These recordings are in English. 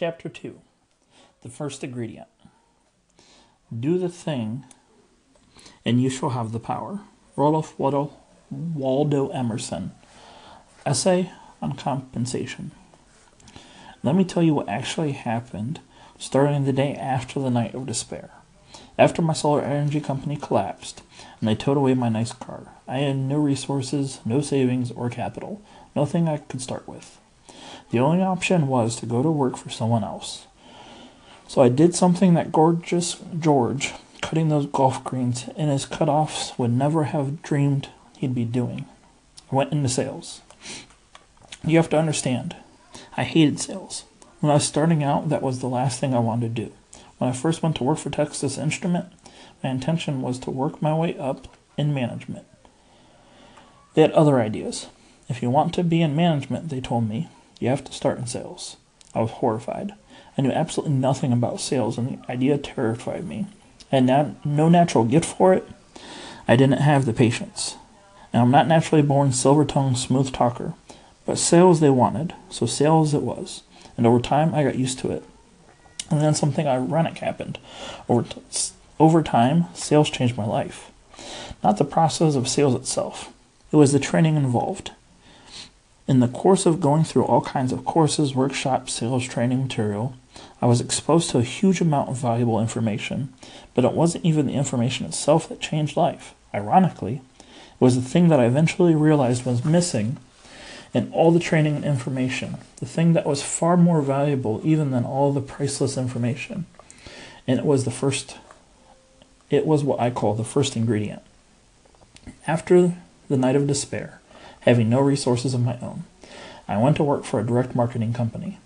Chapter 2 The First Ingredient Do the thing, and you shall have the power. Ralph Waldo, Waldo Emerson. Essay on Compensation. Let me tell you what actually happened starting the day after the night of despair. After my solar energy company collapsed and they towed away my nice car, I had no resources, no savings or capital, nothing I could start with. The only option was to go to work for someone else. So I did something that gorgeous George, cutting those golf greens in his cutoffs, would never have dreamed he'd be doing. I went into sales. You have to understand, I hated sales. When I was starting out, that was the last thing I wanted to do. When I first went to work for Texas Instrument, my intention was to work my way up in management. They had other ideas. If you want to be in management, they told me, you have to start in sales. I was horrified. I knew absolutely nothing about sales, and the idea terrified me. I had nat- no natural gift for it. I didn't have the patience. And I'm not naturally born silver tongued smooth talker. But sales they wanted, so sales it was. And over time, I got used to it. And then something ironic happened. Over, t- over time, sales changed my life. Not the process of sales itself, it was the training involved. In the course of going through all kinds of courses, workshops, sales training material, I was exposed to a huge amount of valuable information, but it wasn't even the information itself that changed life. Ironically, it was the thing that I eventually realized was missing in all the training and information, the thing that was far more valuable even than all the priceless information. And it was the first, it was what I call the first ingredient. After the night of despair, having no resources of my own. I went to work for a direct marketing company.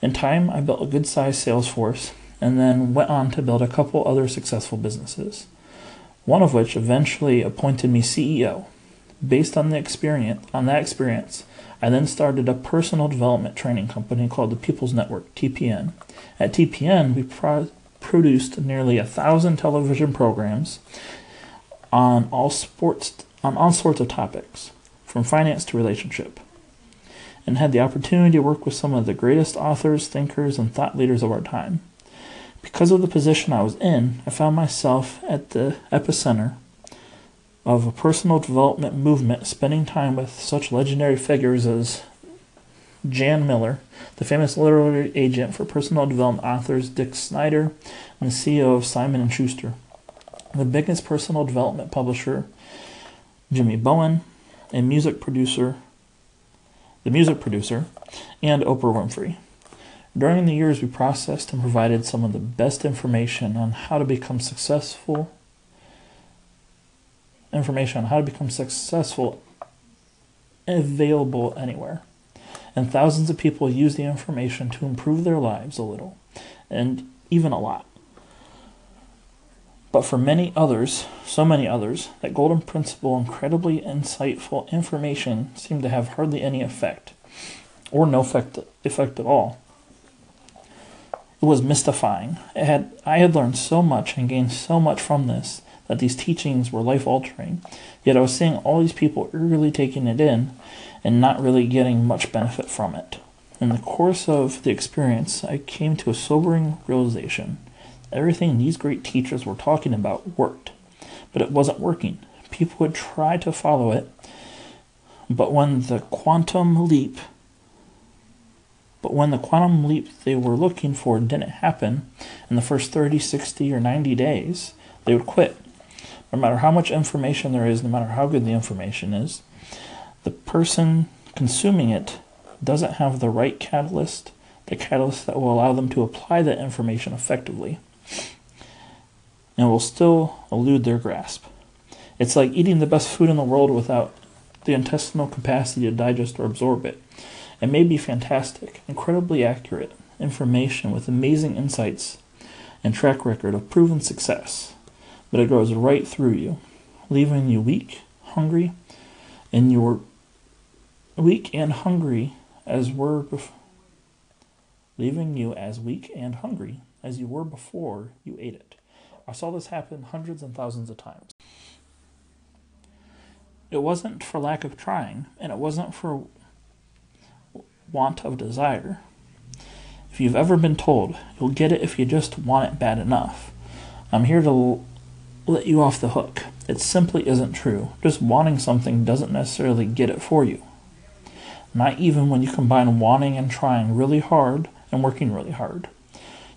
In time, I built a good sized sales force and then went on to build a couple other successful businesses, one of which eventually appointed me CEO. Based on the experience, on that experience, I then started a personal development training company called the People's Network, TPN. At TPN, we pro- produced nearly a thousand television programs on all sports on all sorts of topics from finance to relationship, and had the opportunity to work with some of the greatest authors, thinkers, and thought leaders of our time. Because of the position I was in, I found myself at the epicenter of a personal development movement, spending time with such legendary figures as Jan Miller, the famous literary agent for personal development authors Dick Snyder, and the CEO of Simon & Schuster, the biggest personal development publisher Jimmy Bowen, a music producer, the music producer, and Oprah Winfrey. During the years, we processed and provided some of the best information on how to become successful. Information on how to become successful available anywhere. And thousands of people use the information to improve their lives a little, and even a lot. But for many others, so many others, that golden principle, incredibly insightful information seemed to have hardly any effect, or no effect, effect at all. It was mystifying. It had, I had learned so much and gained so much from this that these teachings were life altering, yet I was seeing all these people eagerly taking it in and not really getting much benefit from it. In the course of the experience, I came to a sobering realization Everything these great teachers were talking about worked, but it wasn't working. People would try to follow it, but when the quantum leap but when the quantum leap they were looking for didn't happen in the first 30, 60, or 90 days, they would quit. No matter how much information there is, no matter how good the information is, the person consuming it doesn't have the right catalyst, the catalyst that will allow them to apply that information effectively and will still elude their grasp. It's like eating the best food in the world without the intestinal capacity to digest or absorb it. It may be fantastic, incredibly accurate information with amazing insights and track record of proven success, but it goes right through you, leaving you weak, hungry, and you're weak and hungry as were bef- leaving you as weak and hungry as you were before you ate it. I saw this happen hundreds and thousands of times. It wasn't for lack of trying, and it wasn't for want of desire. If you've ever been told you'll get it if you just want it bad enough, I'm here to l- let you off the hook. It simply isn't true. Just wanting something doesn't necessarily get it for you. Not even when you combine wanting and trying really hard and working really hard.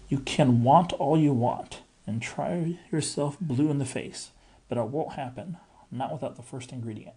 You can want all you want and try yourself blue in the face, but it won't happen, not without the first ingredient.